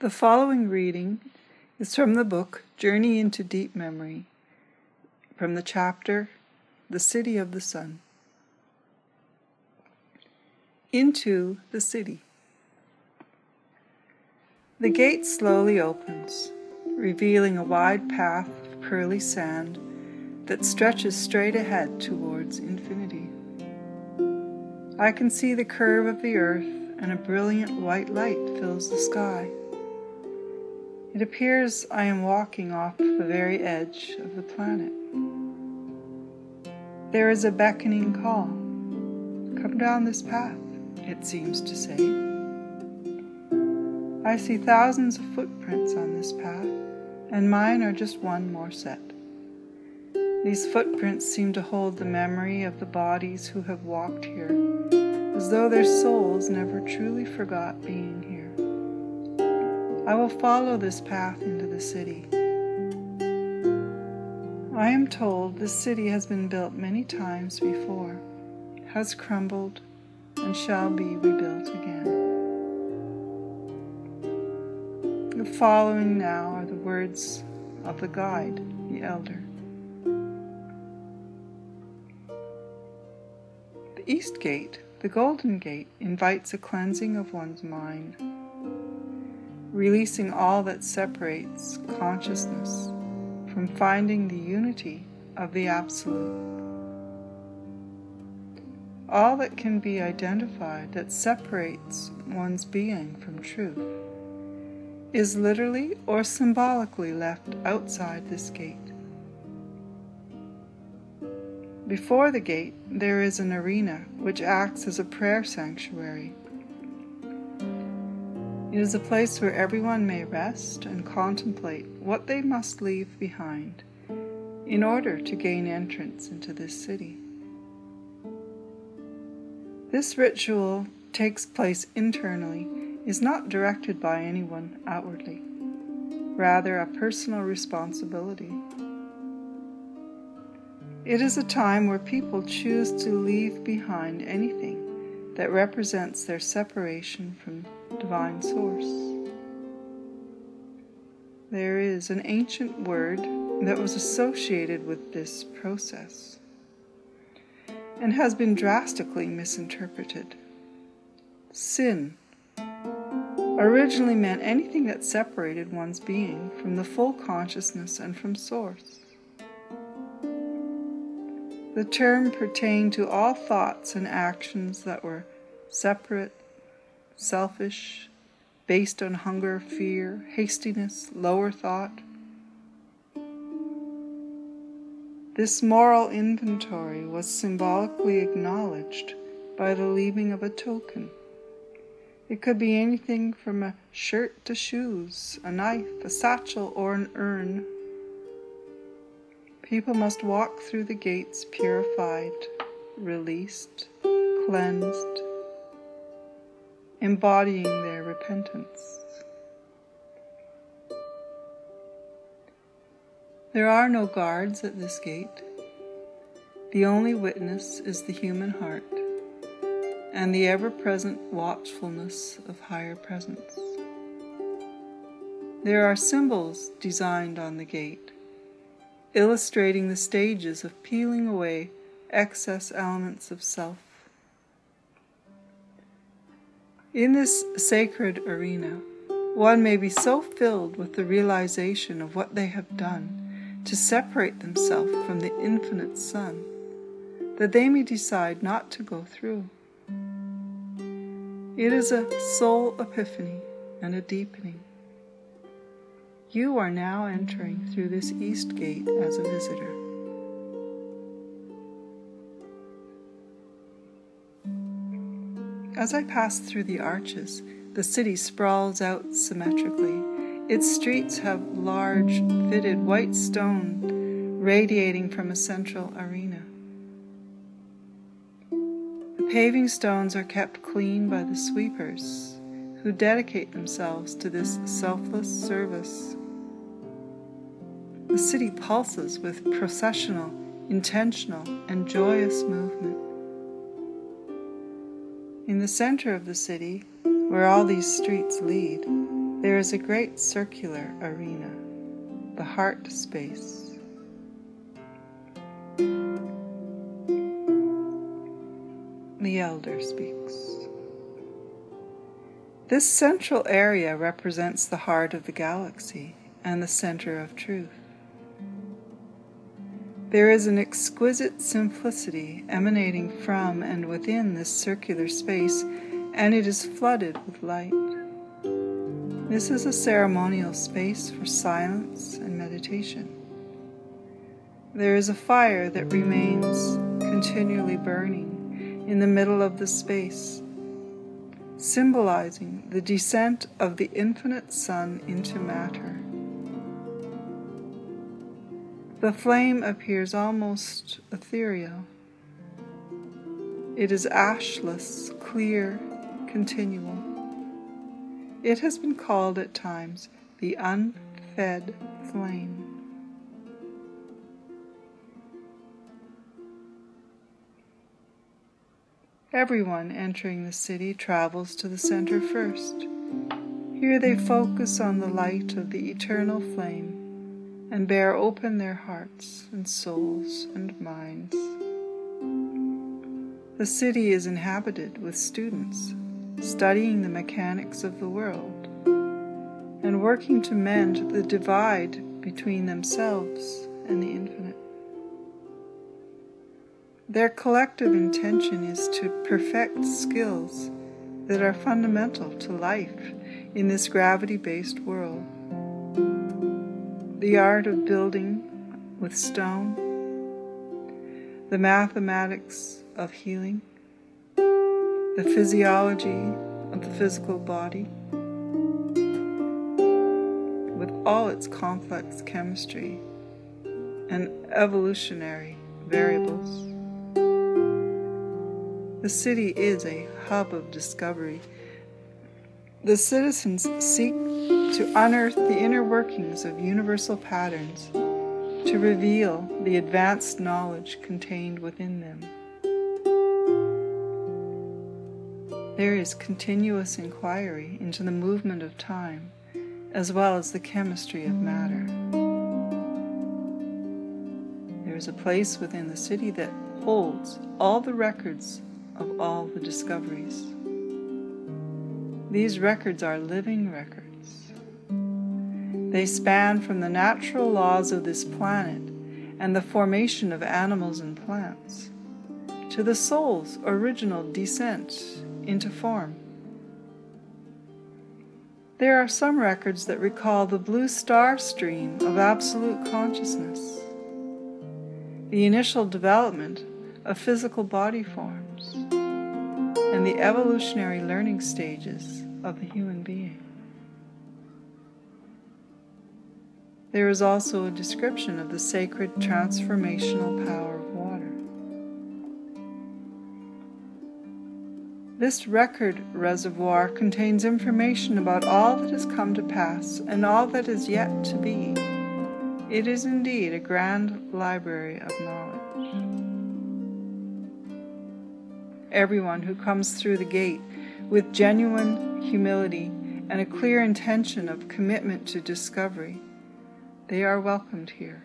The following reading is from the book Journey into Deep Memory, from the chapter The City of the Sun. Into the city. The gate slowly opens, revealing a wide path of pearly sand that stretches straight ahead towards infinity. I can see the curve of the earth, and a brilliant white light fills the sky. It appears I am walking off the very edge of the planet. There is a beckoning call. Come down this path, it seems to say. I see thousands of footprints on this path, and mine are just one more set. These footprints seem to hold the memory of the bodies who have walked here, as though their souls never truly forgot being here. I will follow this path into the city. I am told this city has been built many times before, has crumbled, and shall be rebuilt again. The following now are the words of the guide, the elder. The East Gate, the Golden Gate, invites a cleansing of one's mind releasing all that separates consciousness from finding the unity of the Absolute. All that can be identified that separates one's being from truth is literally or symbolically left outside this gate. Before the gate, there is an arena which acts as a prayer sanctuary it is a place where everyone may rest and contemplate what they must leave behind in order to gain entrance into this city. This ritual takes place internally, is not directed by anyone outwardly, rather, a personal responsibility. It is a time where people choose to leave behind anything that represents their separation from divine source. There is an ancient word that was associated with this process and has been drastically misinterpreted. Sin originally meant anything that separated one's being from the full consciousness and from Source. The term pertained to all thoughts and actions that were separate selfish, based on hunger, fear, hastiness, lower thought. This moral inventory was symbolically acknowledged by the leaving of a token. It could be anything from a shirt to shoes, a knife, a satchel, or an urn. People must walk through the gates purified, released, cleansed, embodying their repentance. There are no guards at this gate. The only witness is the human heart and the ever present watchfulness of higher presence. There are symbols designed on the gate, illustrating the stages of peeling away excess elements of self in this sacred arena, one may be so filled with the realization of what they have done to separate themselves from the infinite Sun that they may decide not to go through. It is a soul epiphany and a deepening. You are now entering through this east gate as a visitor. As I pass through the arches, the city sprawls out symmetrically. Its streets have large, fitted white stone radiating from a central arena. The paving stones are kept clean by the sweepers, who dedicate themselves to this selfless service. The city pulses with processional, intentional, and joyous movement. In the center of the city, where all these streets lead, there is a great circular arena, the heart space. The elder speaks. This central area represents the heart of the galaxy and the center of truth. There is an exquisite simplicity emanating from and within this circular space, and it is flooded with light. This is a ceremonial space for silence and meditation. There is a fire that remains continually burning in the middle of the space, symbolizing the descent of the infinite sun into matter. The flame appears almost ethereal. It is ashless, clear, continual. It has been called at times the unfed flame. Everyone entering the city travels to the center first. Here they focus on the light of the eternal flame and bear open their hearts and souls and minds. The city is inhabited with students studying the mechanics of the world and working to mend the divide between themselves and the infinite. Their collective intention is to perfect skills that are fundamental to life in this gravity based world the art of building with stone, the mathematics of healing, the physiology of the physical body, with all its complex chemistry and evolutionary variables. The city is a hub of discovery. The citizens seek to unearth the inner workings of universal patterns, to reveal the advanced knowledge contained within them. There is continuous inquiry into the movement of time as well as the chemistry of matter. There is a place within the city that holds all the records of all the discoveries. These records are living records they span from the natural laws of this planet and the formation of animals and plants to the soul's original descent into form. There are some records that recall the blue star stream of absolute consciousness, the initial development of physical body forms, and the evolutionary learning stages of the human being. There is also a description of the sacred transformational power of water. This record reservoir contains information about all that has come to pass and all that is yet to be. It is indeed a grand library of knowledge. Everyone who comes through the gate with genuine humility and a clear intention of commitment to discovery they are welcomed here.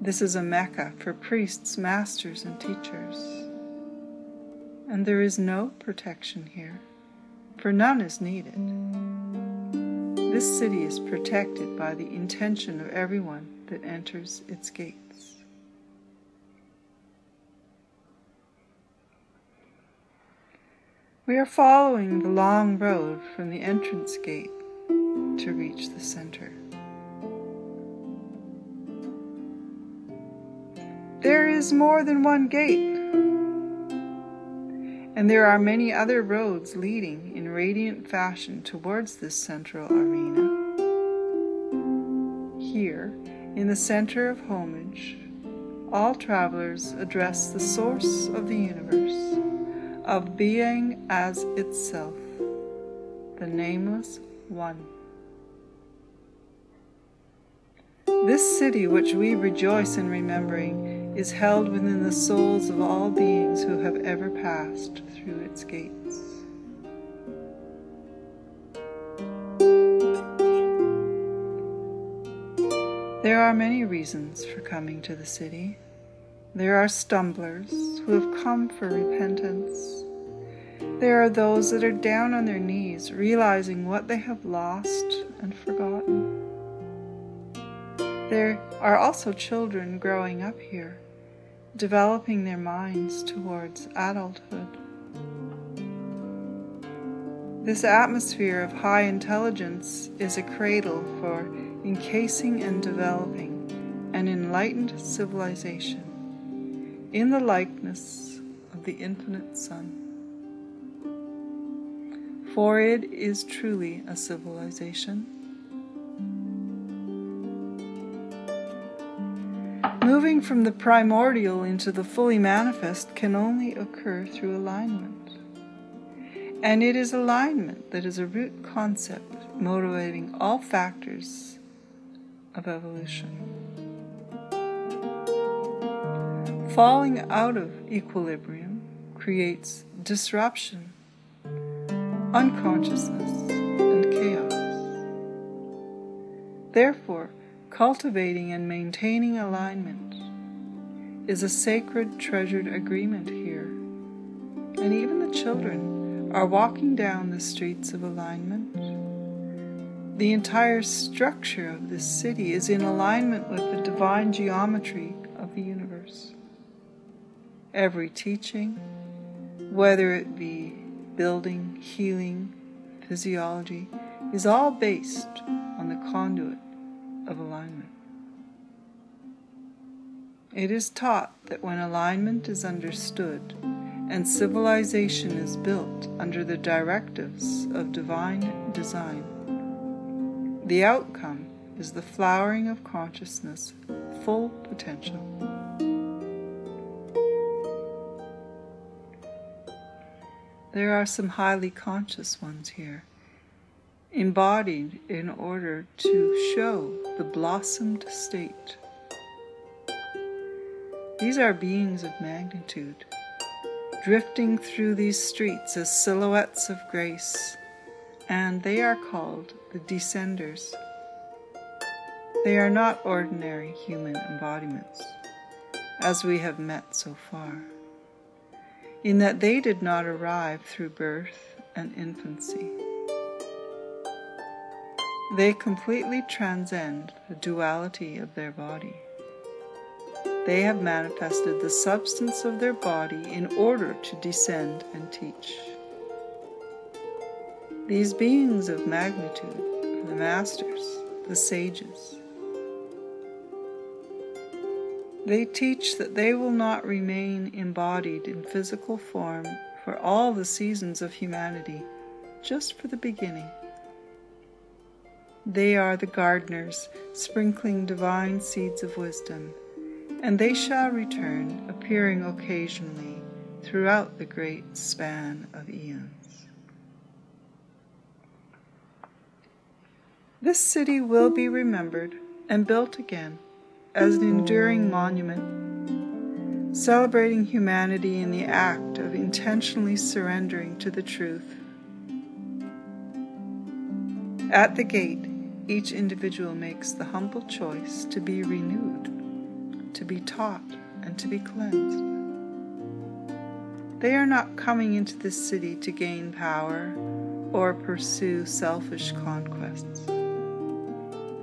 This is a Mecca for priests, masters, and teachers. And there is no protection here, for none is needed. This city is protected by the intention of everyone that enters its gates. We are following the long road from the entrance gate to reach the center. There is more than one gate, and there are many other roads leading in radiant fashion towards this central arena. Here, in the center of homage, all travelers address the source of the universe, of being as itself, the nameless one. This city, which we rejoice in remembering, is held within the souls of all beings who have ever passed through its gates. There are many reasons for coming to the city. There are stumblers who have come for repentance. There are those that are down on their knees, realizing what they have lost and forgotten. There are also children growing up here, developing their minds towards adulthood. This atmosphere of high intelligence is a cradle for encasing and developing an enlightened civilization in the likeness of the infinite Sun. For it is truly a civilization. Moving from the primordial into the fully manifest can only occur through alignment. And it is alignment that is a root concept motivating all factors of evolution. Falling out of equilibrium creates disruption, unconsciousness, and chaos. Therefore, cultivating and maintaining alignment is a sacred, treasured agreement here. And even the children are walking down the streets of alignment the entire structure of this city is in alignment with the divine geometry of the universe. Every teaching, whether it be building, healing, physiology, is all based on the conduit of alignment. It is taught that when alignment is understood and civilization is built under the directives of divine design, the outcome is the flowering of consciousness, full potential. There are some highly conscious ones here, embodied in order to show the blossomed state. These are beings of magnitude, drifting through these streets as silhouettes of grace and they are called the descenders. They are not ordinary human embodiments, as we have met so far, in that they did not arrive through birth and infancy. They completely transcend the duality of their body. They have manifested the substance of their body in order to descend and teach. These beings of magnitude are the masters, the sages. They teach that they will not remain embodied in physical form for all the seasons of humanity, just for the beginning. They are the gardeners sprinkling divine seeds of wisdom, and they shall return, appearing occasionally throughout the great span of eons. This city will be remembered and built again as an enduring monument, celebrating humanity in the act of intentionally surrendering to the truth. At the gate, each individual makes the humble choice to be renewed, to be taught, and to be cleansed. They are not coming into this city to gain power or pursue selfish conquests.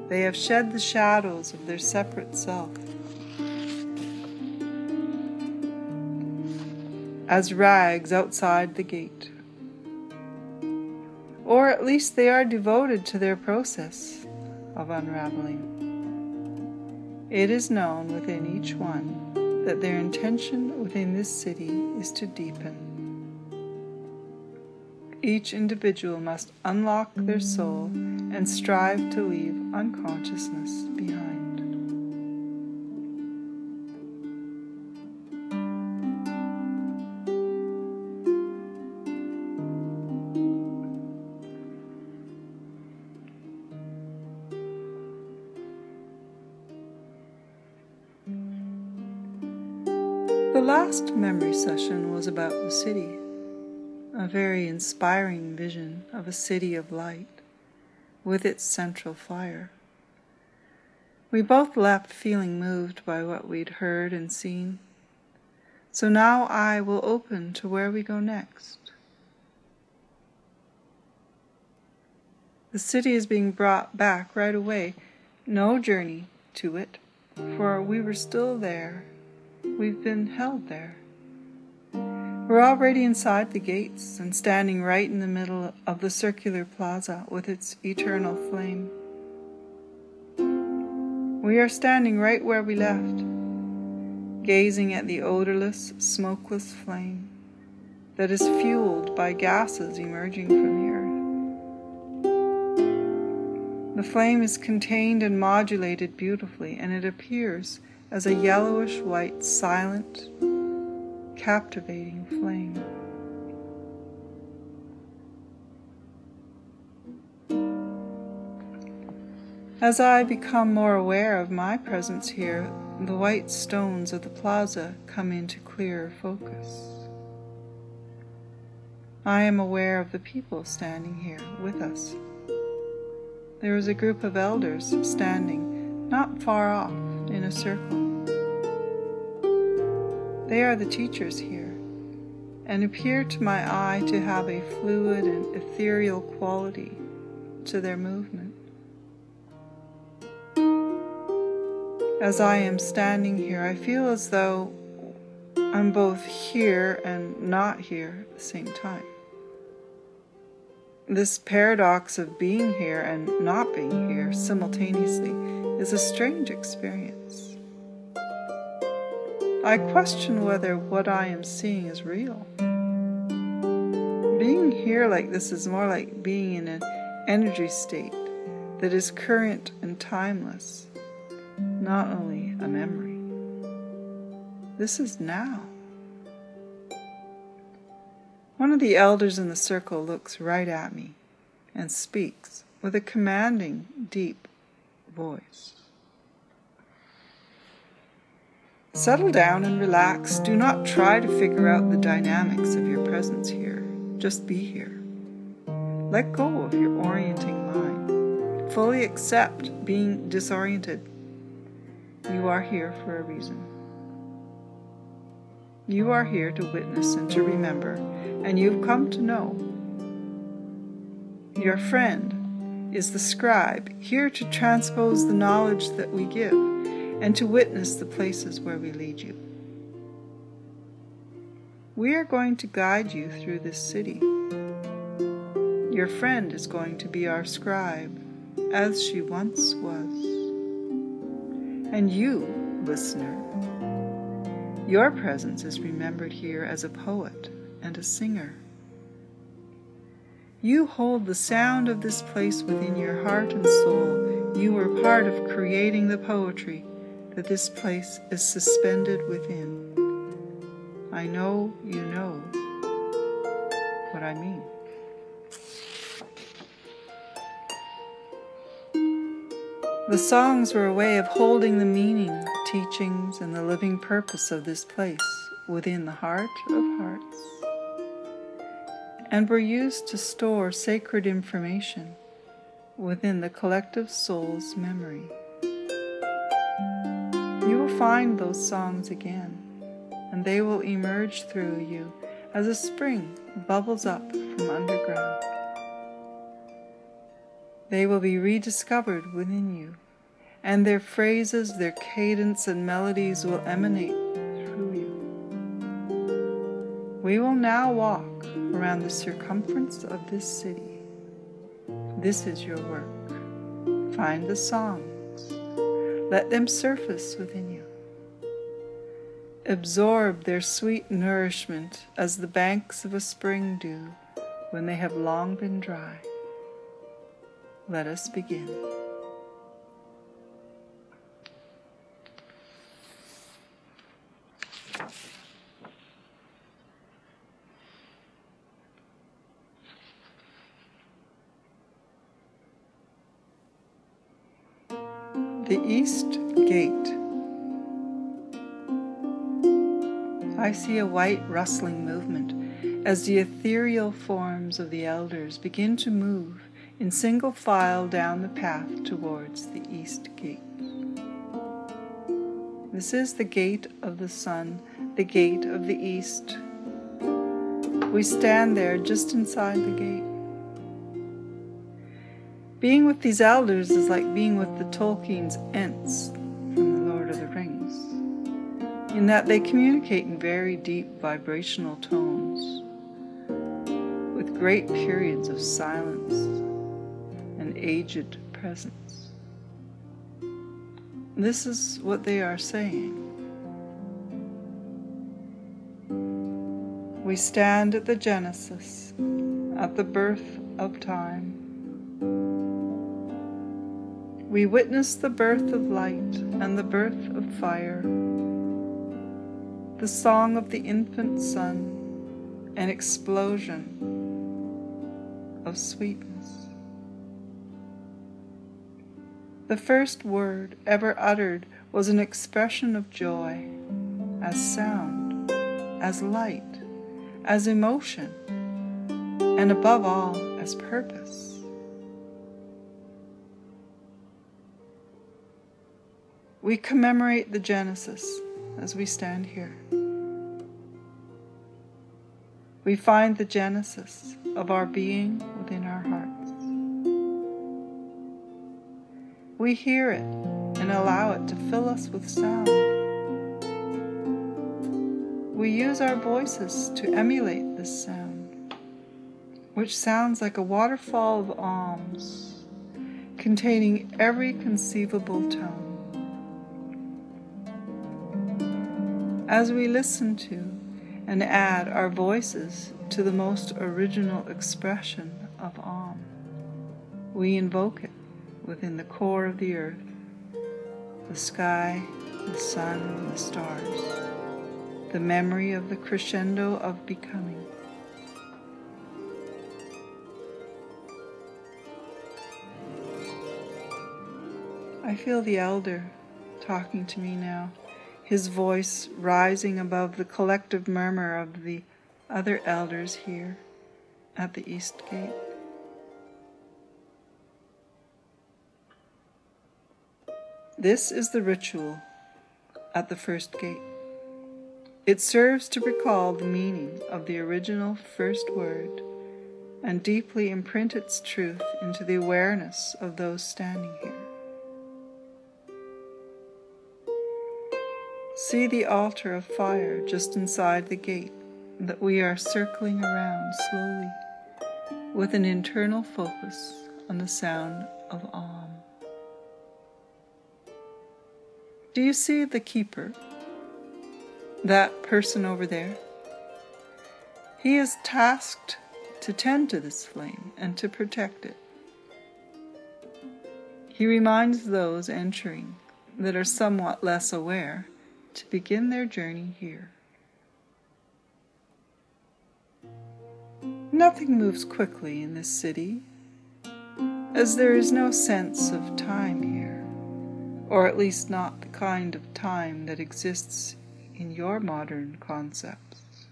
They have shed the shadows of their separate self. As rags outside the gate. Or at least they are devoted to their process of unraveling. It is known within each one that their intention within this city is to deepen. Each individual must unlock their soul and strive to leave unconsciousness behind. Last memory session was about the city, a very inspiring vision of a city of light with its central fire. We both left feeling moved by what we'd heard and seen. So now I will open to where we go next. The city is being brought back right away. No journey to it, for we were still there. We've been held there. We're already inside the gates and standing right in the middle of the circular plaza with its eternal flame. We are standing right where we left, gazing at the odorless, smokeless flame that is fueled by gases emerging from the earth. The flame is contained and modulated beautifully, and it appears as a yellowish white, silent, captivating flame. As I become more aware of my presence here, the white stones of the plaza come into clearer focus. I am aware of the people standing here with us. There is a group of elders standing not far off in a circle. They are the teachers here, and appear to my eye to have a fluid and ethereal quality to their movement. As I am standing here, I feel as though I'm both here and not here at the same time. This paradox of being here and not being here simultaneously is a strange experience. I question whether what I am seeing is real. Being here like this is more like being in an energy state that is current and timeless, not only a memory. This is now. One of the elders in the circle looks right at me and speaks with a commanding, deep voice. Settle down and relax. Do not try to figure out the dynamics of your presence here. Just be here. Let go of your orienting mind. Fully accept being disoriented. You are here for a reason. You are here to witness and to remember, and you've come to know. Your friend is the scribe, here to transpose the knowledge that we give and to witness the places where we lead you. We are going to guide you through this city. Your friend is going to be our scribe, as she once was. And you, listener, your presence is remembered here as a poet and a singer. You hold the sound of this place within your heart and soul. You were part of creating the poetry that this place is suspended within. I know you know what I mean. The songs were a way of holding the meaning, teachings, and the living purpose of this place within the heart of hearts, and were used to store sacred information within the collective soul's memory You will find those songs again, and they will emerge through you as a spring bubbles up from underground. They will be rediscovered within you, and their phrases, their cadence, and melodies will emanate through you. We will now walk around the circumference of this city. This is your work. Find the songs. Let them surface within you absorb their sweet nourishment as the banks of a spring do when they have long been dry. Let us begin. The East Gate I see a white rustling movement as the ethereal forms of the elders begin to move in single file down the path towards the east gate. This is the gate of the sun, the gate of the east. We stand there just inside the gate. Being with these elders is like being with the Tolkien's Ents from The Lord of the Rings, in that they communicate in very deep vibrational tones, with great periods of silence and aged presence. This is what they are saying. We stand at the Genesis, at the birth of time. We witness the birth of light and the birth of fire, the song of the infant sun, an explosion of sweetness. The first word ever uttered was an expression of joy, as sound, as light as emotion, and above all, as purpose. We commemorate the Genesis as we stand here. We find the Genesis of our being within our hearts. We hear it and allow it to fill us with sound we use our voices to emulate this sound, which sounds like a waterfall of Oms containing every conceivable tone. As we listen to and add our voices to the most original expression of Om, we invoke it within the core of the earth, the sky, the sun, and the stars the memory of the crescendo of becoming. I feel the elder talking to me now, his voice rising above the collective murmur of the other elders here at the East Gate. This is the ritual at the first gate. It serves to recall the meaning of the original first word and deeply imprint its truth into the awareness of those standing here. See the altar of fire just inside the gate that we are circling around slowly with an internal focus on the sound of Om. Do you see the keeper that person over there. He is tasked to tend to this flame and to protect it. He reminds those entering that are somewhat less aware to begin their journey here. Nothing moves quickly in this city, as there is no sense of time here, or at least not the kind of time that exists in your modern concepts.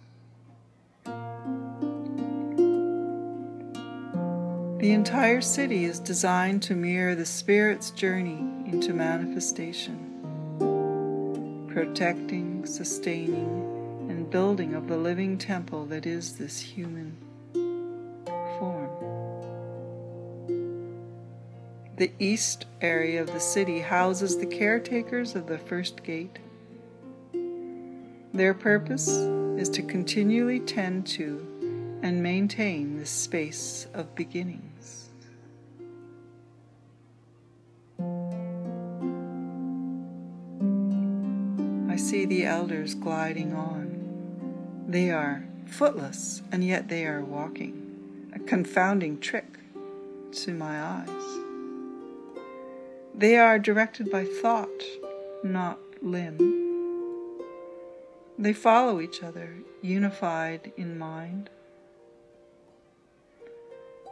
The entire city is designed to mirror the Spirit's journey into manifestation, protecting, sustaining, and building of the living temple that is this human form. The east area of the city houses the caretakers of the first gate their purpose is to continually tend to and maintain this space of beginnings. See the elders gliding on. They are footless, and yet they are walking, a confounding trick to my eyes. They are directed by thought, not limb. They follow each other, unified in mind.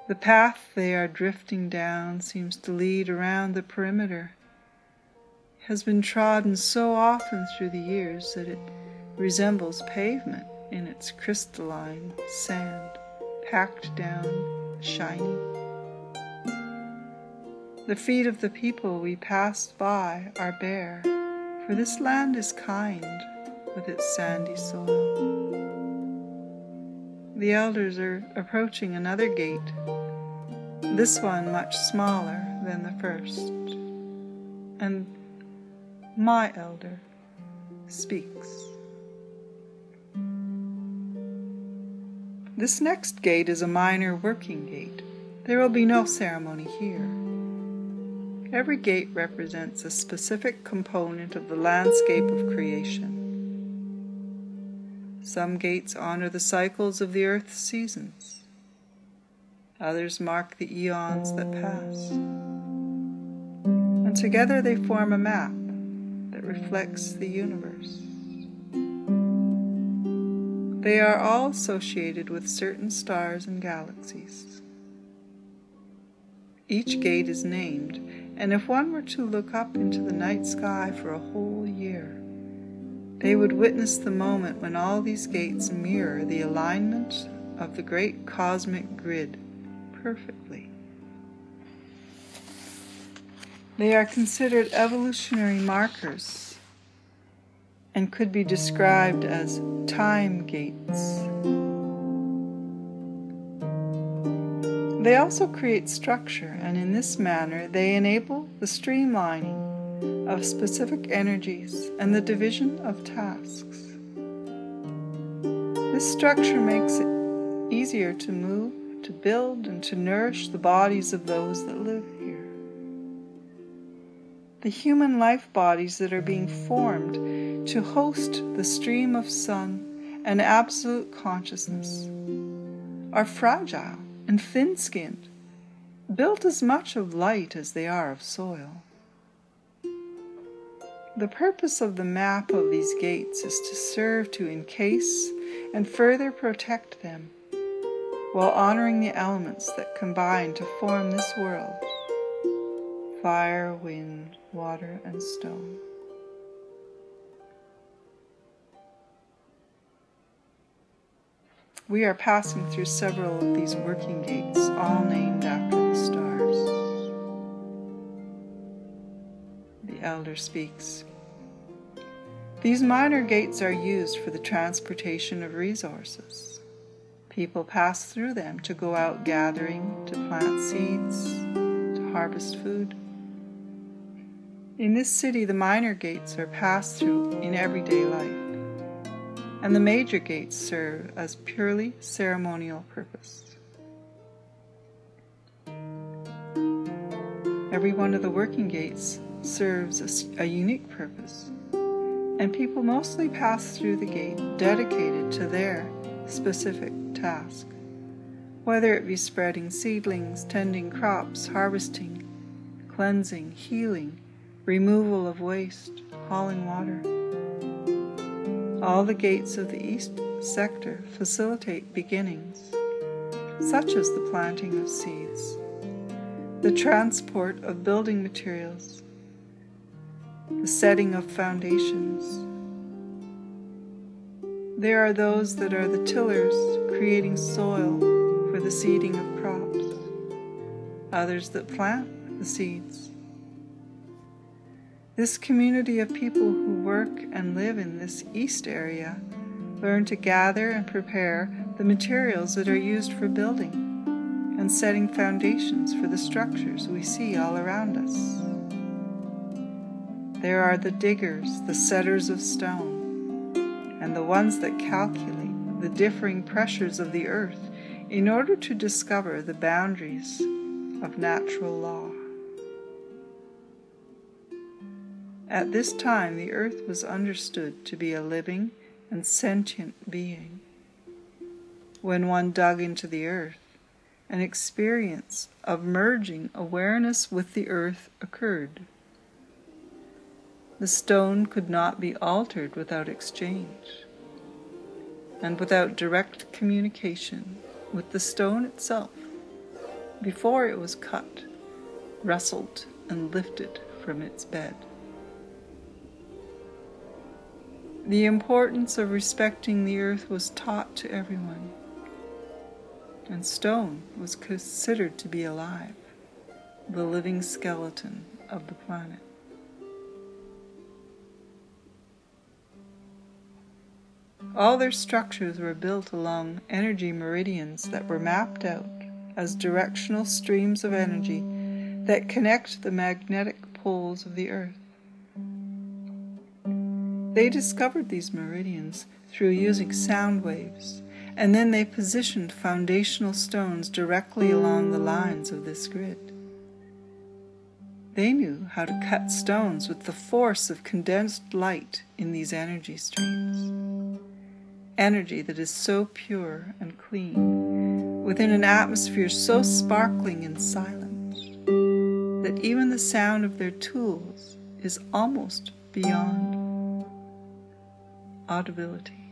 The path they are drifting down seems to lead around the perimeter. Has been trodden so often through the years that it resembles pavement in its crystalline sand, packed down, shiny. The feet of the people we passed by are bare for this land is kind with its sandy soil. The elders are approaching another gate, this one much smaller than the first. And my elder speaks. This next gate is a minor working gate. There will be no ceremony here. Every gate represents a specific component of the landscape of creation. Some gates honor the cycles of the earth's seasons. Others mark the eons that pass. And together they form a map that reflects the universe. They are all associated with certain stars and galaxies. Each gate is named, and if one were to look up into the night sky for a whole year, they would witness the moment when all these gates mirror the alignment of the great cosmic grid perfectly. They are considered evolutionary markers and could be described as time gates. They also create structure, and in this manner, they enable the streamlining of specific energies and the division of tasks. This structure makes it easier to move, to build, and to nourish the bodies of those that live. The human life bodies that are being formed to host the stream of sun and absolute consciousness are fragile and thin skinned, built as much of light as they are of soil. The purpose of the map of these gates is to serve to encase and further protect them while honoring the elements that combine to form this world fire, wind, water, and stone. We are passing through several of these working gates, all named after the stars. The elder speaks. These minor gates are used for the transportation of resources. People pass through them to go out gathering, to plant seeds, to harvest food. In this city, the minor gates are passed through in everyday life and the major gates serve as purely ceremonial purpose. Every one of the working gates serves a, a, unique purpose, and people mostly pass through the gate dedicated to their specific task, whether it be spreading seedlings, tending crops, harvesting, cleansing, healing, removal of waste, hauling water. All the gates of the east sector facilitate beginnings, such as the planting of seeds, the transport of building materials, the setting of foundations. There are those that are the tillers creating soil for the seeding of crops, others that plant the seeds this community of people who work and live in this east area learn to gather and prepare the materials that are used for building and setting foundations for the structures we see all around us. There are the diggers, the setters of stone, and the ones that calculate the differing pressures of the earth in order to discover the boundaries of natural law. At this time, the earth was understood to be a living and sentient being. When one dug into the earth, an experience of merging awareness with the earth occurred. The stone could not be altered without exchange and without direct communication with the stone itself before it was cut, wrestled, and lifted from its bed. The importance of respecting the earth was taught to everyone, and stone was considered to be alive, the living skeleton of the planet. All their structures were built along energy meridians that were mapped out as directional streams of energy that connect the magnetic poles of the Earth. They discovered these meridians through using sound waves, and then they positioned foundational stones directly along the lines of this grid. They knew how to cut stones with the force of condensed light in these energy streams. Energy that is so pure and clean, within an atmosphere so sparkling and silent, that even the sound of their tools is almost beyond audibility.